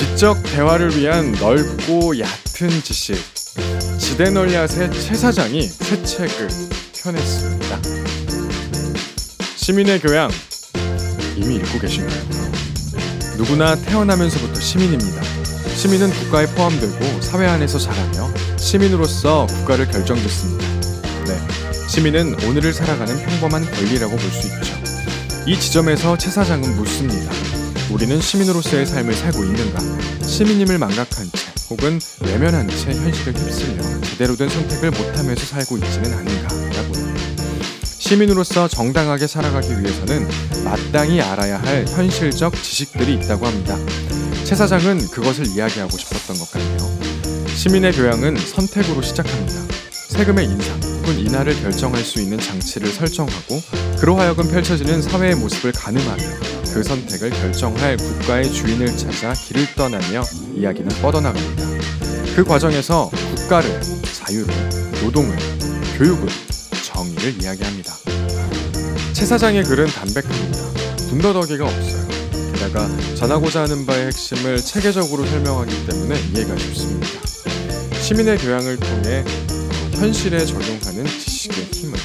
지적 대화를 위한 넓고 얕은 지식 지대널리앗의 최 사장이 새 책을 펴냈습니다. 시민의 교양 이미 읽고 계신가요? 누구나 태어나면서부터 시민입니다. 시민은 국가에 포함되고 사회 안에서 자라며 시민으로서 국가를 결정짓습니다. 네, 시민은 오늘을 살아가는 평범한 권리라고 볼 수 있죠. 이 지점에서 최 사장은 묻습니다. 우리는 시민으로서의 삶을 살고 있는가? 시민임을 망각한 채 혹은 외면한 채 현실을 휩쓸려 제대로 된 선택을 못하면서 살고 있지는 않은가라고요. 시민으로서 정당하게 살아가기 위해서는 마땅히 알아야 할 현실적 지식들이 있다고 합니다. 최 사장은 그것을 이야기하고 싶었던 것 같네요. 시민의 교양은 선택으로 시작합니다. 세금의 인상 혹은 인하를 결정할 수 있는 장치를 설정하고 그로 하여금 펼쳐지는 사회의 모습을 가늠하며 그 선택을 결정할 국가의 주인을 찾아 길을 떠나며 이야기는 뻗어나갑니다. 그 과정에서 국가를, 자유를, 노동을, 교육을, 정의를 이야기합니다. 최 사장의 글은 담백합니다. 군더더기가 없어요. 게다가 전하고자 하는 바의 핵심을 체계적으로 설명하기 때문에 이해가 쉽습니다. 시민의 교양을 통해 현실에 적용하는 지식의 힘을